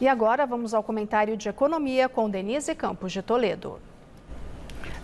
E agora vamos ao comentário de economia com Denise Campos de Toledo.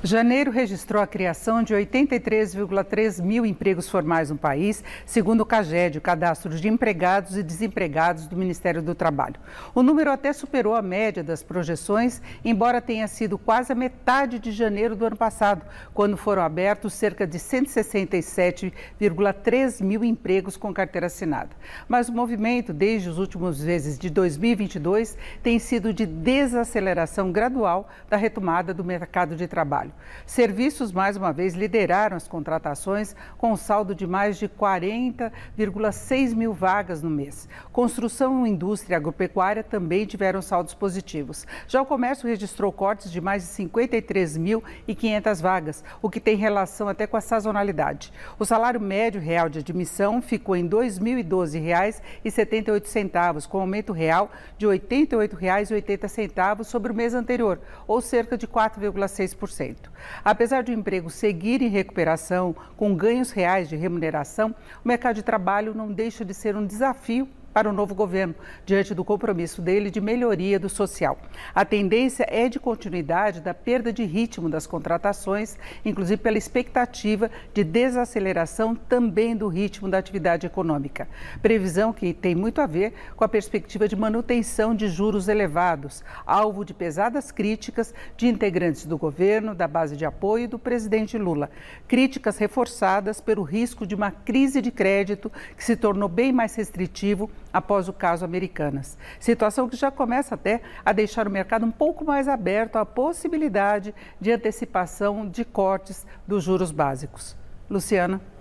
Janeiro registrou a criação de 83,3 mil empregos formais no país, segundo o CAGED, o Cadastro de Empregados e Desempregados do Ministério do Trabalho. O número até superou a média das projeções, embora tenha sido quase a metade de janeiro do ano passado, quando foram abertos cerca de 167,3 mil empregos com carteira assinada. Mas o movimento, desde os últimos meses de 2022, tem sido de desaceleração gradual da retomada do mercado de trabalho. Serviços, mais uma vez, lideraram as contratações com saldo de mais de 40,6 mil vagas no mês. Construção, indústria e agropecuária também tiveram saldos positivos. Já o comércio registrou cortes de mais de 53.500 vagas, o que tem relação até com a sazonalidade. O salário médio real de admissão ficou em R$ 2.012,78, com aumento real de R$ 88,80 sobre o mês anterior, ou cerca de 4,6%. Apesar do emprego seguir em recuperação, com ganhos reais de remuneração, o mercado de trabalho não deixa de ser um desafio para o novo governo, diante do compromisso dele de melhoria do social. A tendência é de continuidade da perda de ritmo das contratações, inclusive pela expectativa de desaceleração também do ritmo da atividade econômica. Previsão que tem muito a ver com a perspectiva de manutenção de juros elevados, alvo de pesadas críticas de integrantes do governo, da base de apoio do presidente Lula. Críticas reforçadas pelo risco de uma crise de crédito que se tornou bem mais restritivo após o caso Americanas. Situação que já começa até a deixar o mercado um pouco mais aberto à possibilidade de antecipação de cortes dos juros básicos. Luciana.